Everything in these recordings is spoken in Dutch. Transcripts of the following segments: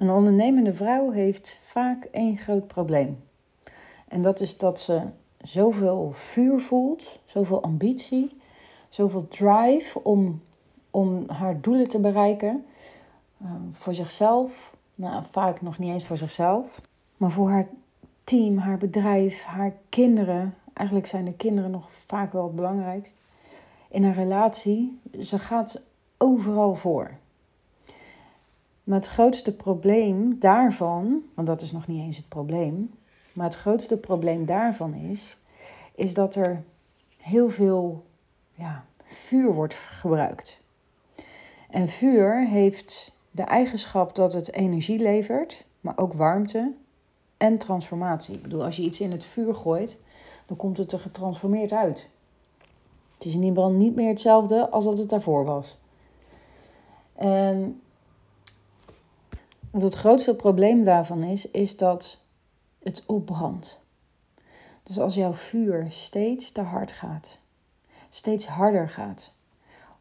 Een ondernemende vrouw heeft vaak één groot probleem. En dat is dat ze zoveel vuur voelt, zoveel ambitie, zoveel drive om, om haar doelen te bereiken. Uh, voor zichzelf, nou, vaak nog niet eens voor zichzelf, maar voor haar team, haar bedrijf, haar kinderen. Eigenlijk zijn de kinderen nog vaak wel het belangrijkst. In een relatie, ze gaat overal voor. Maar het grootste probleem daarvan, want dat is nog niet eens het probleem, maar het grootste probleem daarvan is, is dat er heel veel ja, vuur wordt gebruikt. En vuur heeft de eigenschap dat het energie levert, maar ook warmte en transformatie. Ik bedoel, als je iets in het vuur gooit, dan komt het er getransformeerd uit. Het is in ieder geval niet meer hetzelfde als dat het daarvoor was. En het grootste probleem daarvan is, is dat het opbrandt. Dus als jouw vuur steeds te hard gaat, steeds harder gaat,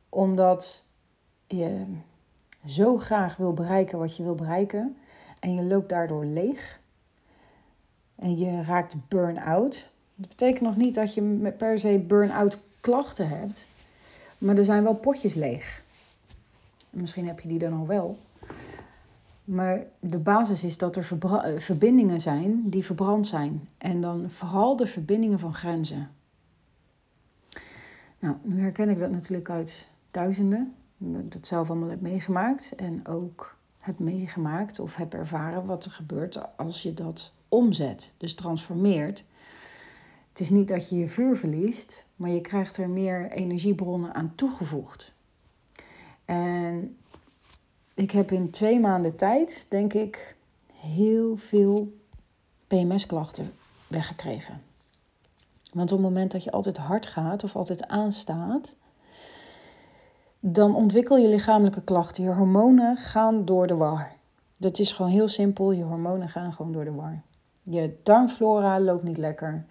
omdat je zo graag wil bereiken wat je wil bereiken en je loopt daardoor leeg en je raakt burn-out. Dat betekent nog niet dat je per se burn-out klachten hebt, maar er zijn wel potjes leeg. Misschien heb je die dan al wel. Maar de basis is dat er eh, verbindingen zijn die verbrand zijn. En dan vooral de verbindingen van grenzen. Nou, nu herken ik dat natuurlijk uit duizenden. Dat zelf allemaal heb meegemaakt. En ook heb meegemaakt of heb ervaren wat er gebeurt als je dat omzet. Dus transformeert. Het is niet dat je je vuur verliest, maar je krijgt er meer energiebronnen aan toegevoegd. En ik heb in twee maanden tijd, denk ik, heel veel PMS-klachten weggekregen. Want op het moment dat je altijd hard gaat of altijd aanstaat, dan ontwikkel je lichamelijke klachten. Je hormonen gaan door de war. Dat is gewoon heel simpel. Je hormonen gaan gewoon door de war. Je darmflora loopt niet lekker.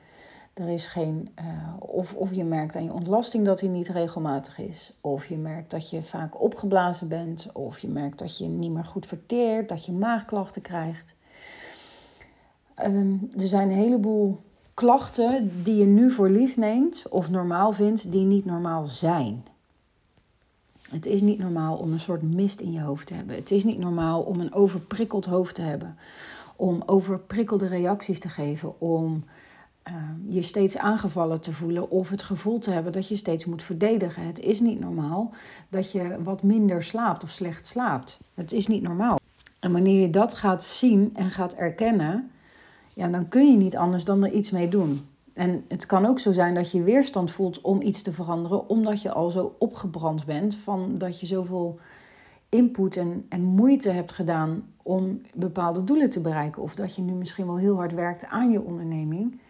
Er is geen, uh, of, of je merkt aan je ontlasting dat die niet regelmatig is. Of je merkt dat je vaak opgeblazen bent. Of je merkt dat je niet meer goed verteert. Dat je maagklachten krijgt. Um, er zijn een heleboel klachten die je nu voor lief neemt of normaal vindt, die niet normaal zijn. Het is niet normaal om een soort mist in je hoofd te hebben. Het is niet normaal om een overprikkeld hoofd te hebben. Om overprikkelde reacties te geven. Om uh, je steeds aangevallen te voelen of het gevoel te hebben dat je steeds moet verdedigen. Het is niet normaal dat je wat minder slaapt of slecht slaapt. Het is niet normaal. En wanneer je dat gaat zien en gaat erkennen, ja, dan kun je niet anders dan er iets mee doen. En het kan ook zo zijn dat je weerstand voelt om iets te veranderen, omdat je al zo opgebrand bent van dat je zoveel input en, en moeite hebt gedaan om bepaalde doelen te bereiken. Of dat je nu misschien wel heel hard werkt aan je onderneming.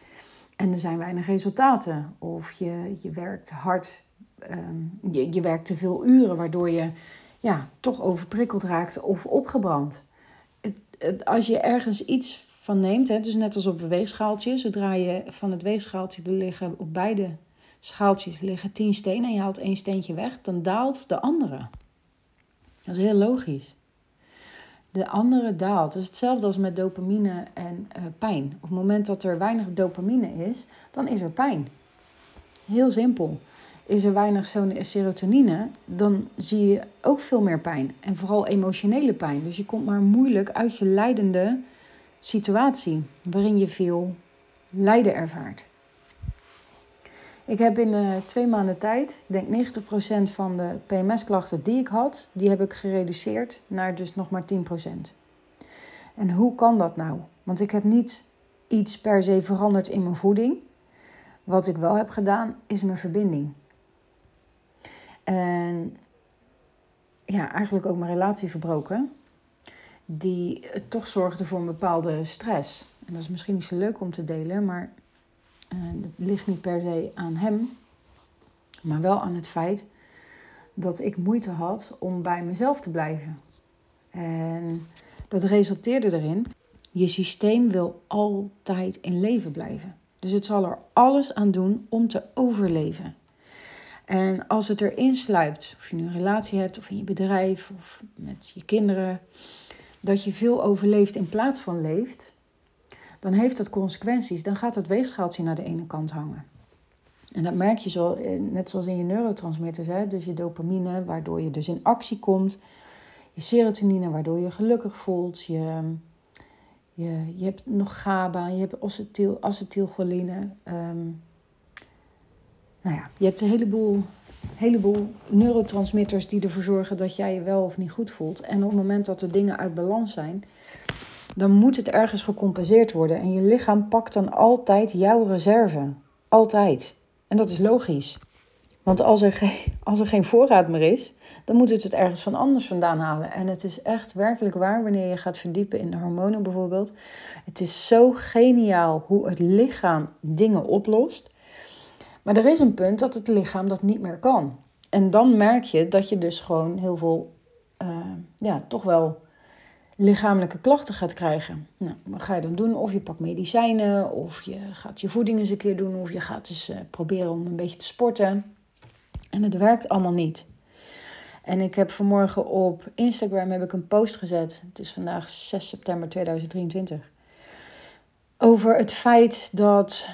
En er zijn weinig resultaten. Of je, je werkt hard, um, je, je werkt te veel uren, waardoor je ja, toch overprikkeld raakt of opgebrand. Het, het, als je ergens iets van neemt, hè, dus net als op een weegschaaltje, zodra je van het weegschaaltje er liggen op beide schaaltjes liggen tien stenen en je haalt één steentje weg, dan daalt de andere. Dat is heel logisch de andere daalt. Dus hetzelfde als met dopamine en uh, pijn. Op het moment dat er weinig dopamine is, dan is er pijn. Heel simpel. Is er weinig serotonine, dan zie je ook veel meer pijn. En vooral emotionele pijn. Dus je komt maar moeilijk uit je leidende situatie, waarin je veel lijden ervaart. Ik heb in uh, twee maanden tijd, ik denk 90% van de PMS-klachten die ik had, die heb ik gereduceerd naar dus nog maar 10%. En hoe kan dat nou? Want ik heb niet iets per se veranderd in mijn voeding. Wat ik wel heb gedaan, is mijn verbinding. En ja, eigenlijk ook mijn relatie verbroken. Die toch zorgde voor een bepaalde stress. En dat is misschien niet zo leuk om te delen, maar het ligt niet per se aan hem, maar wel aan het feit dat ik moeite had om bij mezelf te blijven. En dat resulteerde erin, je systeem wil altijd in leven blijven. Dus het zal er alles aan doen om te overleven. En als het erin sluipt, of je nu een relatie hebt, of in je bedrijf, of met je kinderen, dat je veel overleeft in plaats van leeft, dan heeft dat consequenties. Dan gaat dat weegschaaltje naar de ene kant hangen. En dat merk je zo, eh, net zoals in je neurotransmitters, hè? dus je dopamine, waardoor je dus in actie komt. Je serotonine, waardoor je gelukkig voelt. Je, je, je hebt nog GABA, je hebt acetyl, acetylcholine. Um, nou ja, je hebt een heleboel, heleboel neurotransmitters die ervoor zorgen dat jij je wel of niet goed voelt. En op het moment dat er dingen uit balans zijn, dan moet het ergens gecompenseerd worden. En je lichaam pakt dan altijd jouw reserve. Altijd. En dat is logisch. Want als er, geen, als er geen voorraad meer is, dan moet het het ergens van anders vandaan halen. En het is echt werkelijk waar wanneer je gaat verdiepen in de hormonen bijvoorbeeld. Het is zo geniaal hoe het lichaam dingen oplost. Maar er is een punt dat het lichaam dat niet meer kan. En dan merk je dat je dus gewoon heel veel, uh, ja, toch wel lichamelijke klachten gaat krijgen. Nou, wat ga je dan doen? Of je pakt medicijnen, of je gaat je voeding eens een keer doen, of je gaat eens uh, proberen om een beetje te sporten. En het werkt allemaal niet. En ik heb vanmorgen op Instagram heb ik een post gezet. Het is vandaag 6 september 2023. Over het feit dat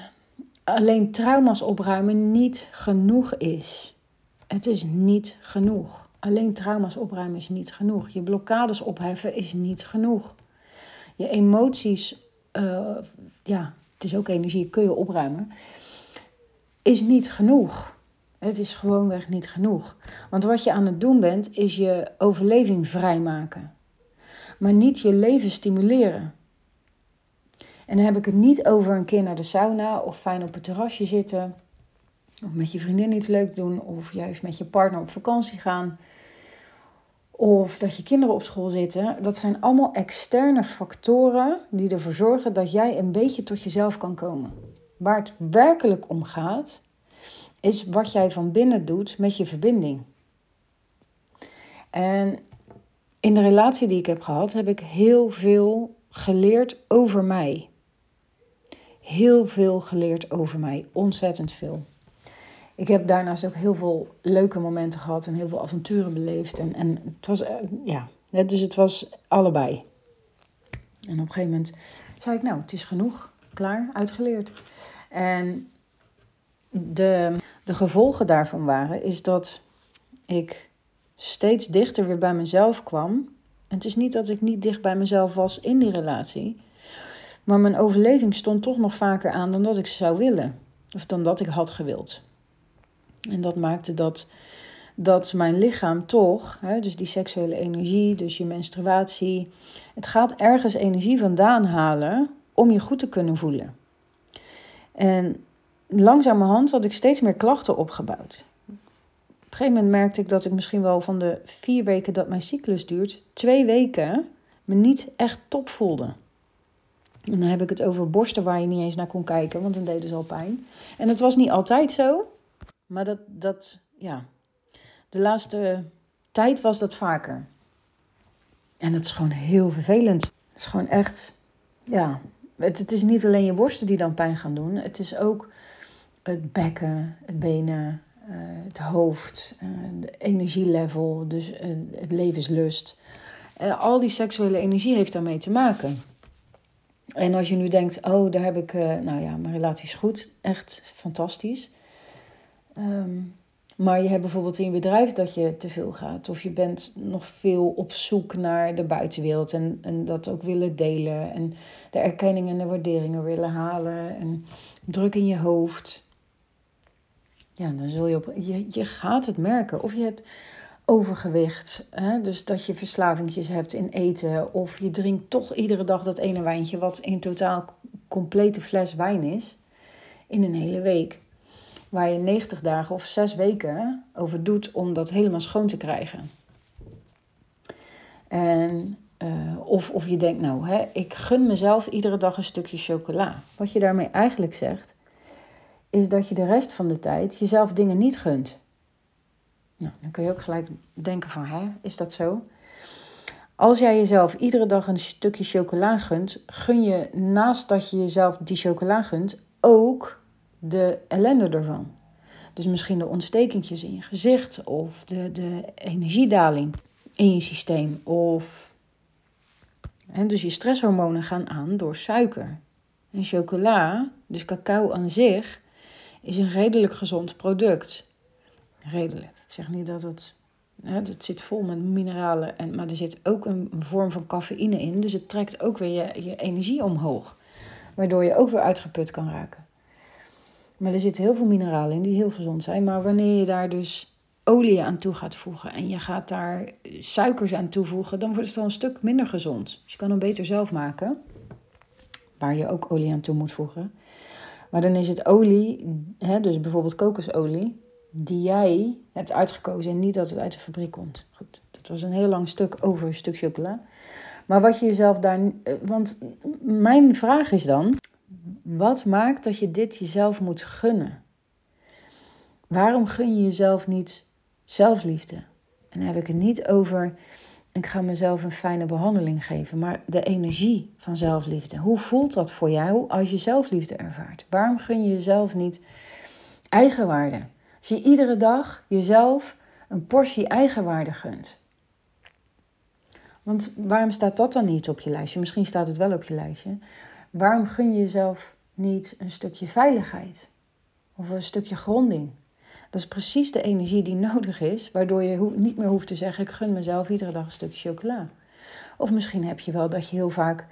alleen trauma's opruimen niet genoeg is. Het is niet genoeg. Alleen trauma's opruimen is niet genoeg. Je blokkades opheffen is niet genoeg. Je emoties, uh, ja, het is ook energie, kun je opruimen, is niet genoeg. Het is gewoonweg niet genoeg. Want wat je aan het doen bent, is je overleving vrijmaken. Maar niet je leven stimuleren. En dan heb ik het niet over een keer naar de sauna of fijn op het terrasje zitten. Of met je vriendin iets leuk doen. Of juist met je partner op vakantie gaan. Of dat je kinderen op school zitten. Dat zijn allemaal externe factoren die ervoor zorgen dat jij een beetje tot jezelf kan komen. Waar het werkelijk om gaat, is wat jij van binnen doet met je verbinding. En in de relatie die ik heb gehad, heb ik heel veel geleerd over mij. Heel veel geleerd over mij, ontzettend veel. Ik heb daarnaast ook heel veel leuke momenten gehad en heel veel avonturen beleefd. En, en het was, uh, ja, dus het was allebei. En op een gegeven moment zei ik, nou, het is genoeg, klaar, uitgeleerd. En de, de gevolgen daarvan waren, is dat ik steeds dichter weer bij mezelf kwam. En het is niet dat ik niet dicht bij mezelf was in die relatie. Maar mijn overleving stond toch nog vaker aan dan dat ik zou willen. Of dan dat ik had gewild. En dat maakte dat, dat mijn lichaam toch, hè, dus die seksuele energie, dus je menstruatie, het gaat ergens energie vandaan halen om je goed te kunnen voelen. En langzamerhand had ik steeds meer klachten opgebouwd. Op een gegeven moment merkte ik dat ik misschien wel van de vier weken dat mijn cyclus duurt, twee weken me niet echt top voelde. En dan heb ik het over borsten waar je niet eens naar kon kijken, want dan deden ze al pijn. En het was niet altijd zo, maar dat, dat ja, de laatste tijd was dat vaker. En het is gewoon heel vervelend. Het is gewoon echt, ja, het, het is niet alleen je borsten die dan pijn gaan doen. Het is ook het bekken, het benen, uh, het hoofd, uh, de energielevel, dus uh, het levenslust. al die seksuele energie heeft daarmee te maken. En als je nu denkt, oh, daar heb ik, nou ja, mijn relatie is goed, echt fantastisch. Um, maar je hebt bijvoorbeeld in je bedrijf dat je te veel gaat. Of je bent nog veel op zoek naar de buitenwereld. En, en dat ook willen delen. En de erkenning en de waarderingen willen halen. En druk in je hoofd. Ja, dan zul je op. Je, je gaat het merken. Of je hebt overgewicht. Hè? Dus dat je verslavingjes hebt in eten. Of je drinkt toch iedere dag dat ene wijntje. Wat in totaal complete fles wijn is. In een hele week waar je 90 dagen of 6 weken over doet om dat helemaal schoon te krijgen. En, uh, of, of je denkt, nou, hè, ik gun mezelf iedere dag een stukje chocola. Wat je daarmee eigenlijk zegt, is dat je de rest van de tijd jezelf dingen niet gunt. Nou, dan kun je ook gelijk denken van, hè, is dat zo? Als jij jezelf iedere dag een stukje chocola gunt, gun je naast dat je jezelf die chocola gunt, ook de ellende ervan. Dus misschien de ontstekentjes in je gezicht of de, de energiedaling in je systeem of En dus je stresshormonen gaan aan door suiker. En chocola, dus cacao aan zich, is een redelijk gezond product. Redelijk. Ik zeg niet dat het. Hè, het zit vol met mineralen, en, maar er zit ook een, vorm van cafeïne in. Dus het trekt ook weer je, je energie omhoog. Waardoor je ook weer uitgeput kan raken. Maar er zitten heel veel mineralen in die heel gezond zijn. Maar wanneer je daar dus olie aan toe gaat voegen en je gaat daar suikers aan toevoegen, dan wordt het al een stuk minder gezond. Dus je kan hem beter zelf maken, waar je ook olie aan toe moet voegen. Maar dan is het olie, hè, dus bijvoorbeeld kokosolie, die jij hebt uitgekozen en niet dat het uit de fabriek komt. Goed, dat was een heel lang stuk over een stuk chocola. Maar wat je jezelf daar. Eh, want mijn vraag is dan: wat maakt dat je dit jezelf moet gunnen? Waarom gun je jezelf niet zelfliefde? En dan heb ik het niet over, ik ga mezelf een fijne behandeling geven, maar de energie van zelfliefde. Hoe voelt dat voor jou als je zelfliefde ervaart? Waarom gun je jezelf niet eigenwaarde? Als je iedere dag jezelf een portie eigenwaarde gunt. Want waarom staat dat dan niet op je lijstje? Misschien staat het wel op je lijstje. Waarom gun je jezelf niet een stukje veiligheid? Of een stukje gronding? Dat is precies de energie die nodig is, waardoor je niet meer hoeft te zeggen: ik gun mezelf iedere dag een stukje chocola. Of misschien heb je wel dat je heel vaak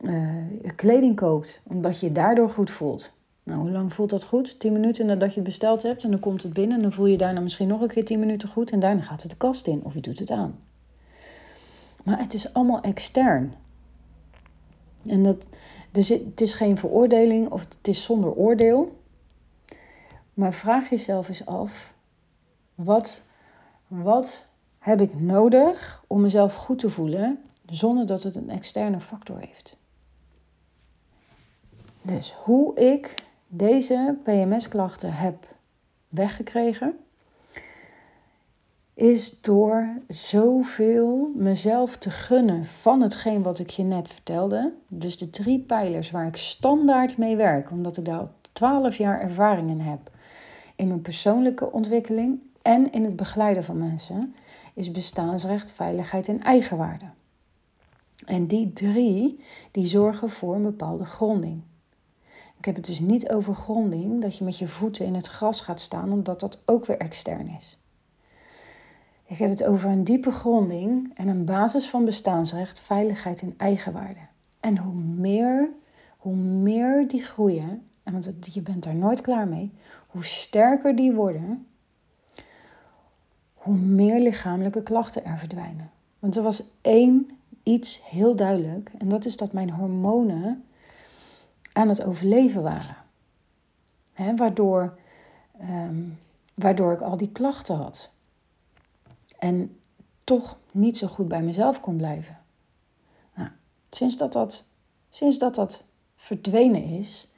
uh, kleding koopt, omdat je je daardoor goed voelt. Nou, hoe lang voelt dat goed? 10 minuten nadat je het besteld hebt en dan komt het binnen en dan voel je daarna misschien nog een keer 10 minuten goed en daarna gaat het de kast in of je doet het aan. Maar het is allemaal extern. En dat, dus het is geen veroordeling of het is zonder oordeel. Maar vraag jezelf eens af: wat, wat heb ik nodig om mezelf goed te voelen zonder dat het een externe factor heeft? Dus hoe ik deze PMS-klachten heb weggekregen, is door zoveel mezelf te gunnen van hetgeen wat ik je net vertelde. Dus de drie pijlers waar ik standaard mee werk, omdat ik daar al twaalf jaar ervaring in heb in mijn persoonlijke ontwikkeling en in het begeleiden van mensen, is bestaansrecht, veiligheid en eigenwaarde. En die drie, die zorgen voor een bepaalde gronding. Ik heb het dus niet over gronding, dat je met je voeten in het gras gaat staan, omdat dat ook weer extern is. Ik heb het over een diepe gronding en een basis van bestaansrecht, veiligheid en eigenwaarde. En hoe meer, hoe meer die groeien, en want je bent daar nooit klaar mee, hoe sterker die worden, hoe meer lichamelijke klachten er verdwijnen. Want er was één iets heel duidelijk, en dat is dat mijn hormonen aan het overleven waren. waardoor, ehm, waardoor ik al die klachten had. En toch niet zo goed bij mezelf kon blijven. Nou, sinds, dat dat, sinds dat dat verdwenen is,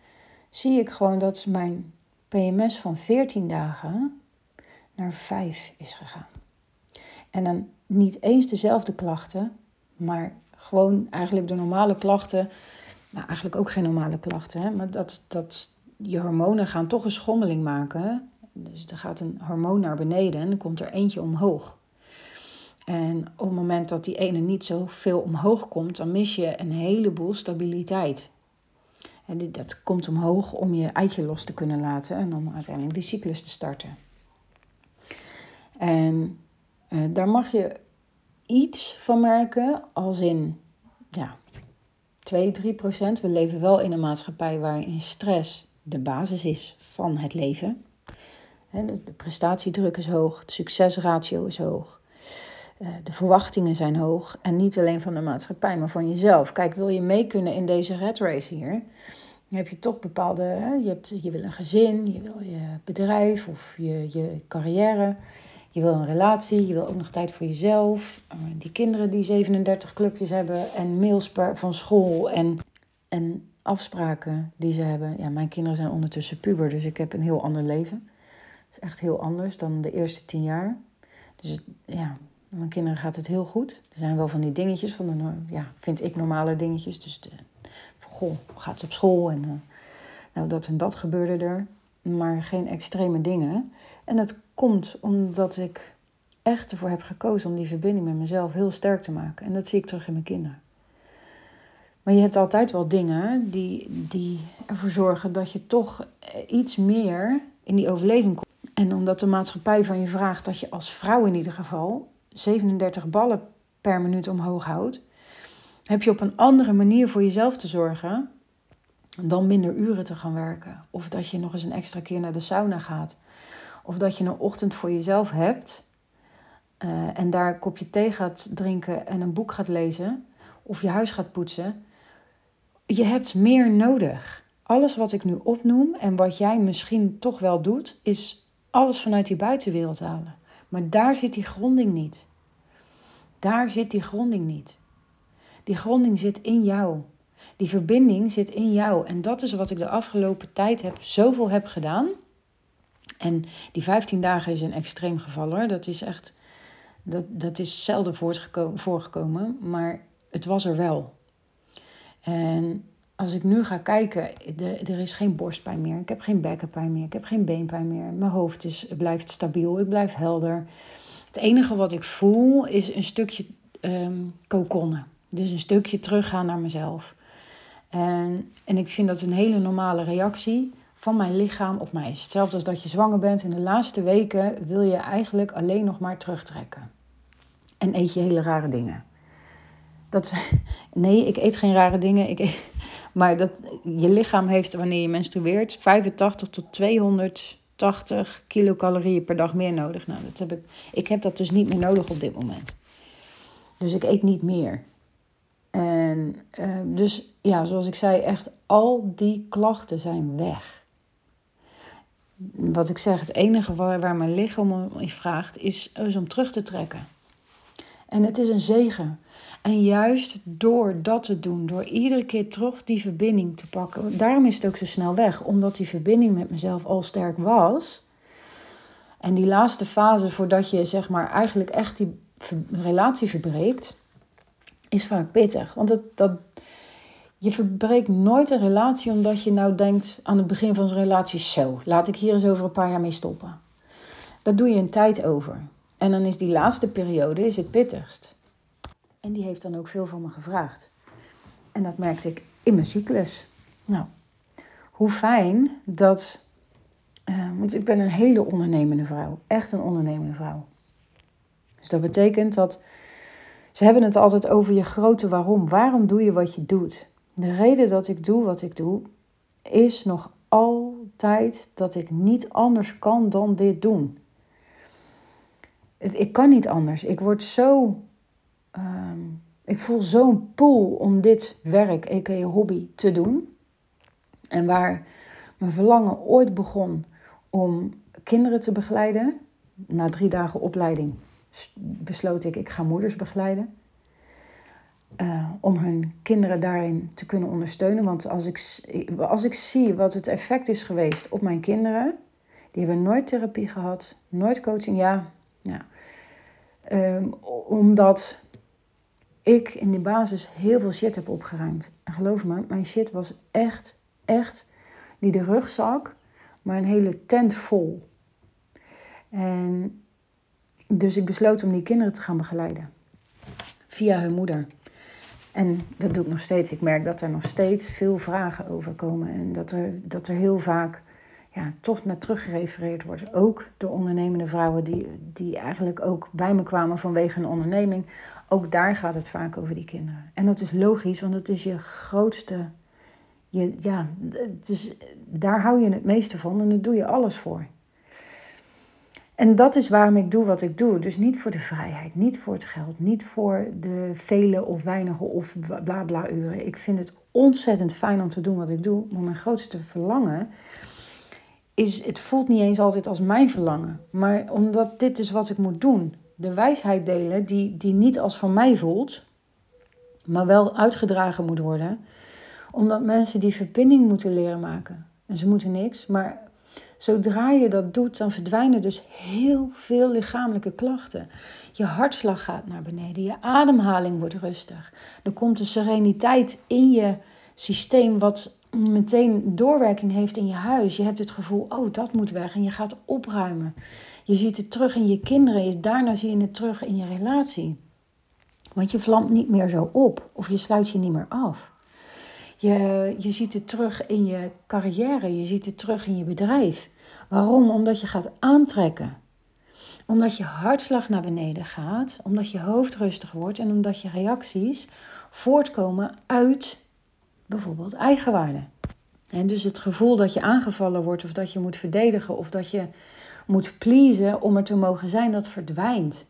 zie ik gewoon dat mijn PMS van 14 dagen naar 5 is gegaan. En dan niet eens dezelfde klachten, maar gewoon eigenlijk de normale klachten. Nou, eigenlijk ook geen normale klachten, hè, maar dat, dat je hormonen gaan toch een schommeling maken. Dus er gaat een hormoon naar beneden en dan komt er eentje omhoog. En op het moment dat die ene niet zo veel omhoog komt, dan mis je een heleboel stabiliteit. En dat komt omhoog om je eitje los te kunnen laten en om uiteindelijk die cyclus te starten. En uh, daar mag je iets van merken, als in ja, 2, 3 procent. We leven wel in een maatschappij waarin stress de basis is van het leven. De prestatiedruk is hoog, het succesratio is hoog. Eh, de verwachtingen zijn hoog. En niet alleen van de maatschappij, maar van jezelf. Kijk, wil je mee kunnen in deze red race hier? Dan heb je toch bepaalde. Hè, je, hebt, je wil een gezin, je wil je bedrijf of je, je carrière. Je wil een relatie, je wil ook nog tijd voor jezelf. Eh, die kinderen die 37 clubjes hebben en mails van school en, en afspraken die ze hebben. Ja, mijn kinderen zijn ondertussen puber, dus ik heb een heel ander leven. Het is echt heel anders dan de eerste tien jaar. Dus ja, mijn kinderen gaat het heel goed. Er zijn wel van die dingetjes, van de, ja, vind ik normale dingetjes. Dus de, goh, gaat het op school en uh, nou dat en dat gebeurde er. Maar geen extreme dingen. En dat komt omdat ik echt ervoor heb gekozen om die verbinding met mezelf heel sterk te maken. En dat zie ik terug in mijn kinderen. Maar je hebt altijd wel dingen die, die ervoor zorgen dat je toch iets meer in die overleving komt. En omdat de maatschappij van je vraagt dat je als vrouw in ieder geval 37 ballen per minuut omhoog houdt, heb je op een andere manier voor jezelf te zorgen dan minder uren te gaan werken. Of dat je nog eens een extra keer naar de sauna gaat. Of dat je een ochtend voor jezelf hebt uh, en daar een kopje thee gaat drinken en een boek gaat lezen. Of je huis gaat poetsen. Je hebt meer nodig. Alles wat ik nu opnoem en wat jij misschien toch wel doet, is alles vanuit die buitenwereld halen. Maar daar zit die gronding niet. Daar zit die gronding niet. Die gronding zit in jou. Die verbinding zit in jou. En dat is wat ik de afgelopen tijd heb, zoveel heb gedaan. En die 15 dagen is een extreem geval hoor. Dat is echt. Dat, dat is zelden voorgekomen, maar het was er wel. En als ik nu ga kijken, er is geen borstpijn meer. Ik heb geen bekkenpijn meer. Ik heb geen beenpijn meer. Mijn hoofd is, blijft stabiel. Ik blijf helder. Het enige wat ik voel is een stukje um, kokonnen. Dus een stukje teruggaan naar mezelf. En, en ik vind dat een hele normale reactie van mijn lichaam op mij. Hetzelfde als dat je zwanger bent. In de laatste weken wil je eigenlijk alleen nog maar terugtrekken. En eet je hele rare dingen. Dat, nee, ik eet geen rare dingen. Ik eet, maar dat, je lichaam heeft, wanneer je menstrueert, 85 tot 280 kilocalorieën per dag meer nodig. Nou, dat heb ik, ik heb dat dus niet meer nodig op dit moment. Dus ik eet niet meer. En uh, dus ja, zoals ik zei, echt al die klachten zijn weg. Wat ik zeg, het enige waar, mijn lichaam om vraagt, is om terug te trekken. En het is een zegen. En juist door dat te doen, door iedere keer terug die verbinding te pakken. Daarom is het ook zo snel weg, omdat die verbinding met mezelf al sterk was. En die laatste fase voordat je zeg maar eigenlijk echt die relatie verbreekt, is vaak pittig. Want dat, dat, je verbreekt nooit een relatie omdat je nou denkt aan het begin van zo'n relatie: zo, laat ik hier eens over een paar jaar mee stoppen. Dat doe je een tijd over. En dan is die laatste periode is het pittigst. En die heeft dan ook veel van me gevraagd. En dat merkte ik in mijn cyclus. Nou, hoe fijn dat. Uh, want ik ben een hele ondernemende vrouw. Echt een ondernemende vrouw. Dus dat betekent dat ze hebben het altijd over je grote waarom. Waarom doe je wat je doet? De reden dat ik doe wat ik doe, is nog altijd dat ik niet anders kan dan dit doen. Ik kan niet anders. Ik word zo. Ehm, ik voel zo'n pool om dit werk, a.k.a. hobby, te doen. En waar mijn verlangen ooit begon om kinderen te begeleiden. Na drie dagen opleiding besloot ik, ik ga moeders begeleiden. Uh, om hun kinderen daarin te kunnen ondersteunen. Want als ik, als ik zie wat het effect is geweest op mijn kinderen, die hebben nooit therapie gehad, nooit coaching, ja. Um, omdat ik in de basis heel veel shit heb opgeruimd. En geloof me, mijn shit was echt, echt niet de rugzak, maar een hele tent vol. En dus ik besloot om die kinderen te gaan begeleiden. Via hun moeder. En dat doe ik nog steeds. Ik merk dat er nog steeds veel vragen over komen. En dat er, dat er heel vaak ja, toch naar teruggerefereerd wordt. Ook door ondernemende vrouwen die, die eigenlijk ook bij me kwamen vanwege een onderneming. Ook daar gaat het vaak over die kinderen. En dat is logisch, want het is je grootste. Je, ja, het is, daar hou je het meeste van en daar doe je alles voor. En dat is waarom ik doe wat ik doe. Dus niet voor de vrijheid, niet voor het geld, niet voor de vele of weinige of bla bla uren. Ik vind het ontzettend fijn om te doen wat ik doe. Maar mijn grootste verlangen is, het voelt niet eens altijd als mijn verlangen. Maar omdat dit is wat ik moet doen. De wijsheid delen die, die niet als van mij voelt, maar wel uitgedragen moet worden. Omdat mensen die verbinding moeten leren maken. En ze moeten niks, maar Zodra je dat doet, dan verdwijnen dus heel veel lichamelijke klachten. Je hartslag gaat naar beneden, je ademhaling wordt rustig. Er komt een sereniteit in je systeem wat meteen doorwerking heeft in je huis. Je hebt het gevoel, oh dat moet weg en je gaat opruimen. Je ziet het terug in je kinderen, daarna zie je het terug in je relatie. Want je vlamt niet meer zo op of je sluit je niet meer af. Je, je ziet het terug in je carrière, je ziet het terug in je bedrijf. Waarom? Omdat je gaat aantrekken. Omdat je hartslag naar beneden gaat, omdat je hoofd rustig wordt en omdat je reacties voortkomen uit bijvoorbeeld eigenwaarde. En dus het gevoel dat je aangevallen wordt of dat je moet verdedigen of dat je moet pleasen om er te mogen zijn, dat verdwijnt.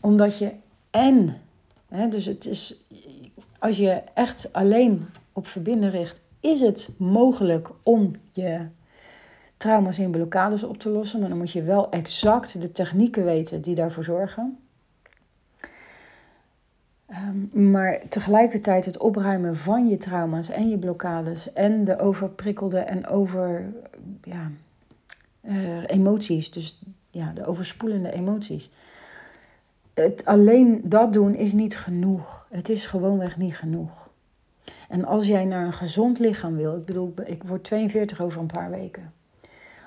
Omdat je en, hè, dus het is, als je echt alleen op verbinden richt, is het mogelijk om je trauma's en blokkades op te lossen. Maar dan moet je wel exact de technieken weten die daarvoor zorgen. Ehm, maar tegelijkertijd het opruimen van je trauma's en je blokkades en de overprikkelde en over ja, uh, emoties, dus ja, de overspoelende emoties. Het, alleen dat doen is niet genoeg. Het is gewoonweg niet genoeg. En als jij naar een gezond lichaam wil, ik bedoel, ik word 42 over een paar weken.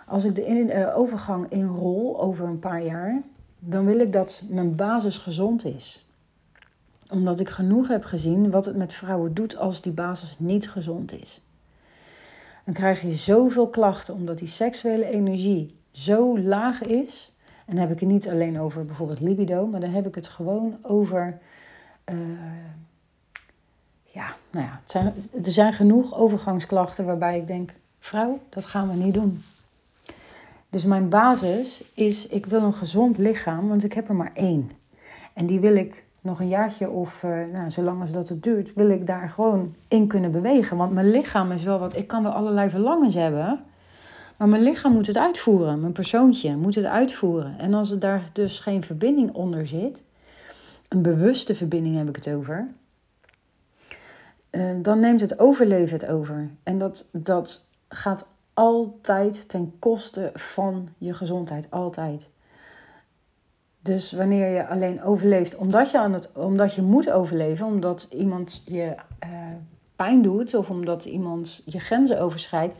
Als ik de in, uh, overgang inrol over een paar jaar, dan wil ik dat mijn basis gezond is. Omdat ik genoeg heb gezien wat het met vrouwen doet als die basis niet gezond is. Dan krijg je zoveel klachten omdat die seksuele energie zo laag is. En dan heb ik het niet alleen over bijvoorbeeld libido, maar dan heb ik het gewoon over. Uh, ja, nou ja, zijn, er zijn genoeg overgangsklachten waarbij ik denk: vrouw, dat gaan we niet doen. Dus mijn basis is: ik wil een gezond lichaam, want ik heb er maar één. En die wil ik nog een jaartje of uh, nou, zolang als dat het duurt, wil ik daar gewoon in kunnen bewegen. Want mijn lichaam is wel wat. Ik kan wel allerlei verlangens hebben. Maar mijn lichaam moet het uitvoeren. Mijn persoontje moet het uitvoeren. En als er daar dus geen verbinding onder zit, een bewuste verbinding heb ik het over, uh, dan neemt het overleven het over. En dat, dat gaat altijd ten koste van je gezondheid. Altijd. Dus wanneer je alleen overleeft omdat je, aan het, omdat je moet overleven, omdat iemand je uh, pijn doet of omdat iemand je grenzen overschrijdt,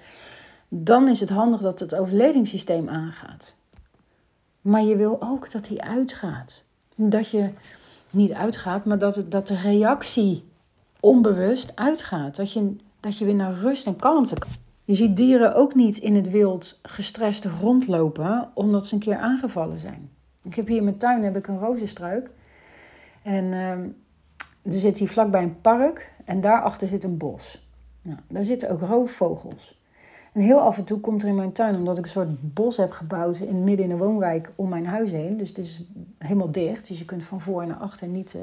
dan is het handig dat het overlevingssysteem aangaat. Maar je wil ook dat die uitgaat. Dat je niet uitgaat, maar dat, dat de reactie onbewust uitgaat. Dat je, dat je weer naar rust en kalmte kan. Je ziet dieren ook niet in het wild gestrest rondlopen omdat ze een keer aangevallen zijn. Ik heb hier in mijn tuin heb ik een rozenstruik. En uh, er zit hier vlakbij een park en daarachter zit een bos. Nou, daar zitten ook roofvogels. En heel af en toe komt er in mijn tuin, omdat ik een soort bos heb gebouwd in midden in de woonwijk om mijn huis heen. Dus het is helemaal dicht, dus je kunt van voor naar achter niet uh,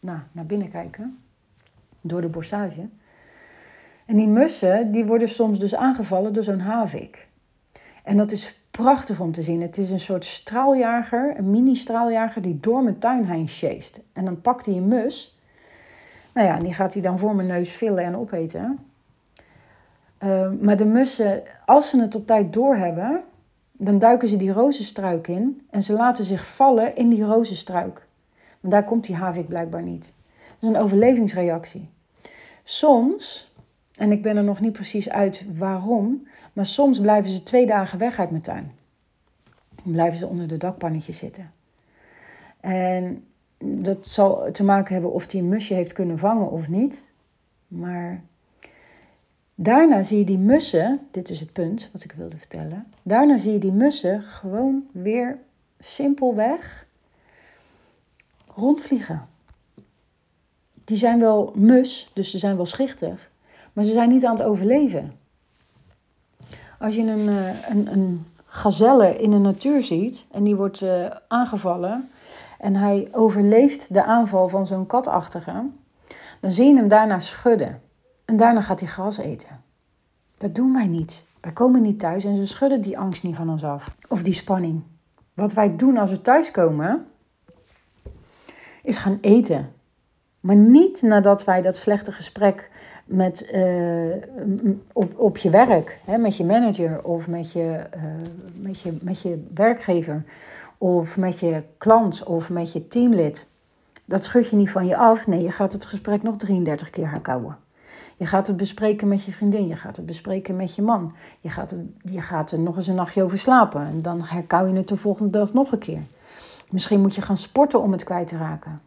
nou, naar binnen kijken. Door de bossage. En die mussen, die worden soms dus aangevallen door zo'n havik. En dat is prachtig om te zien. Het is een soort straaljager, een mini-straaljager die door mijn tuin heen sjeest. En dan pakt hij een mus. Nou ja, die gaat hij dan voor mijn neus villen en opeten. Uh, maar de mussen, als ze het op tijd doorhebben, dan duiken ze die rozenstruik in en ze laten zich vallen in die rozenstruik. Want daar komt die havik blijkbaar niet. Dat is een overlevingsreactie. Soms, en ik ben er nog niet precies uit waarom, maar soms blijven ze twee dagen weg uit mijn tuin. Dan blijven ze onder de dakpannetjes zitten. En dat zal te maken hebben of die een musje heeft kunnen vangen of niet. Maar daarna zie je die mussen, dit is het punt wat ik wilde vertellen. Daarna zie je die mussen gewoon weer simpelweg rondvliegen. Die zijn wel mus, dus ze zijn wel schichtig, maar ze zijn niet aan het overleven. Als je een, eh, een, een gazelle in de natuur ziet en die wordt uh, aangevallen en hij overleeft de aanval van zo'n katachtige, dan zie je hem daarna schudden. En daarna gaat hij gras eten. Dat doen wij niet. Wij komen niet thuis en ze schudden die angst niet van ons af. Of die spanning. Wat wij doen als we thuiskomen, is gaan eten. Maar niet nadat wij dat slechte gesprek met, uh, op, op je werk, hè, met je manager of met je, uh, met, je, met je werkgever of met je klant of met je teamlid. Dat schud je niet van je af. Nee, je gaat het gesprek nog 33 keer herkauwen. Je gaat het bespreken met je vriendin, je gaat het bespreken met je man. Je gaat, je gaat er nog eens een nachtje over slapen en dan herkauw je het de volgende dag nog een keer. Misschien moet je gaan sporten om het kwijt te raken.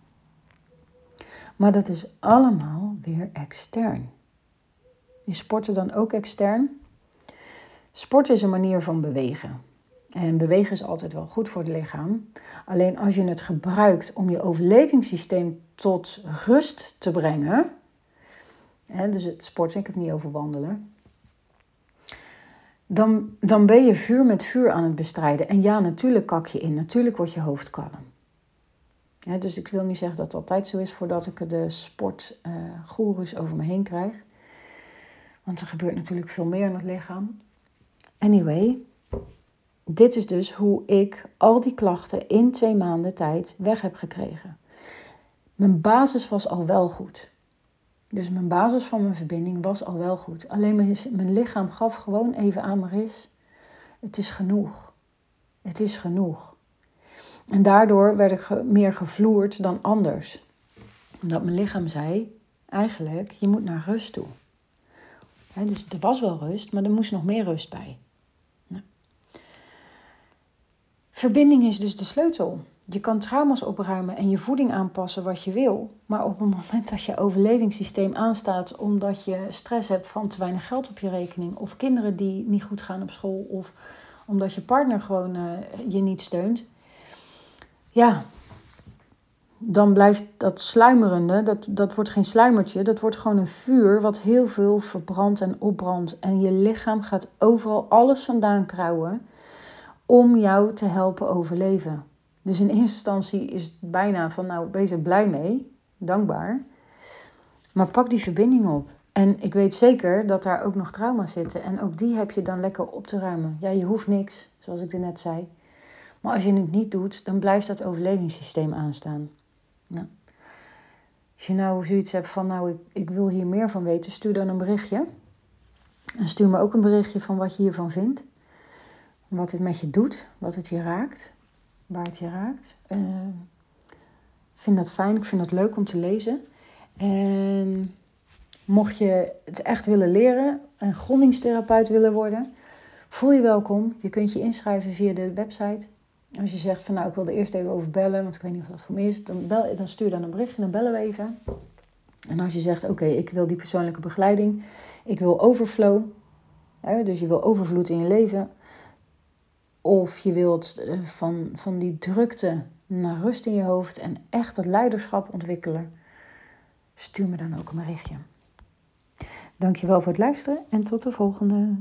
Maar dat is allemaal weer extern. Is sporten dan ook extern? Sport is een manier van bewegen. En bewegen is altijd wel goed voor het lichaam. Alleen als je het gebruikt om je overlevingssysteem tot rust te brengen. Hè, dus het sporten, ik heb het niet over wandelen. Dan, dan ben je vuur met vuur aan het bestrijden. En ja, natuurlijk kak je in. Natuurlijk wordt je hoofd kalm. Dus ik wil niet zeggen dat het altijd zo is voordat ik de sportgoeroes uh, over me heen krijg. Want er gebeurt natuurlijk veel meer in het lichaam. Anyway, dit is dus hoe ik al die klachten in twee maanden tijd weg heb gekregen. Mijn basis was al wel goed. Dus mijn basis van mijn verbinding was al wel goed. Alleen mijn, mijn lichaam gaf gewoon even aan Maris. Het is genoeg. Het is genoeg. En daardoor werd ik meer gevloerd dan anders. Omdat mijn lichaam zei, eigenlijk, je moet naar rust toe. dus er was wel rust, maar er moest nog meer rust bij. Verbinding is dus de sleutel. Je kan trauma's opruimen en je voeding aanpassen wat je wil. Maar op het moment dat je overlevingssysteem aanstaat omdat je stress hebt van te weinig geld op je rekening, of kinderen die niet goed gaan op school, of omdat je partner gewoon uh, je niet steunt, ja, dan blijft dat sluimerende, dat, dat wordt geen sluimertje, dat wordt gewoon een vuur wat heel veel verbrandt en opbrandt. En je lichaam gaat overal alles vandaan krauwen om jou te helpen overleven. Dus in eerste instantie is het bijna van, nou, wees er blij mee, dankbaar. Maar pak die verbinding op. En ik weet zeker dat daar ook nog trauma's zitten. En ook die heb je dan lekker op te ruimen. Ja, je hoeft niks, zoals ik er net zei. Maar als je het niet doet, dan blijft dat overlevingssysteem aanstaan. Nou. Als je nou zoiets hebt van, nou, ik, ik wil hier meer van weten, stuur dan een berichtje. En stuur me ook een berichtje van wat je hiervan vindt. Wat het met je doet, wat het je raakt, waar het je raakt. Uh, vind dat fijn, ik vind dat leuk om te lezen. En mocht je het echt willen leren, een grondingstherapeut willen worden, voel je welkom. Je kunt je inschrijven via de website. Als je zegt van nou ik wil er eerst even over bellen, want ik weet niet of dat voor me is, dan, bel, dan stuur dan een berichtje, dan bellen we even. En als je zegt oké, ik wil die persoonlijke begeleiding, ik wil overflow, hè, dus je wil overvloed in je leven, of je wilt eh, van, van die drukte naar rust in je hoofd en echt dat leiderschap ontwikkelen. Stuur me dan ook een berichtje. Dankjewel voor het luisteren en tot de volgende.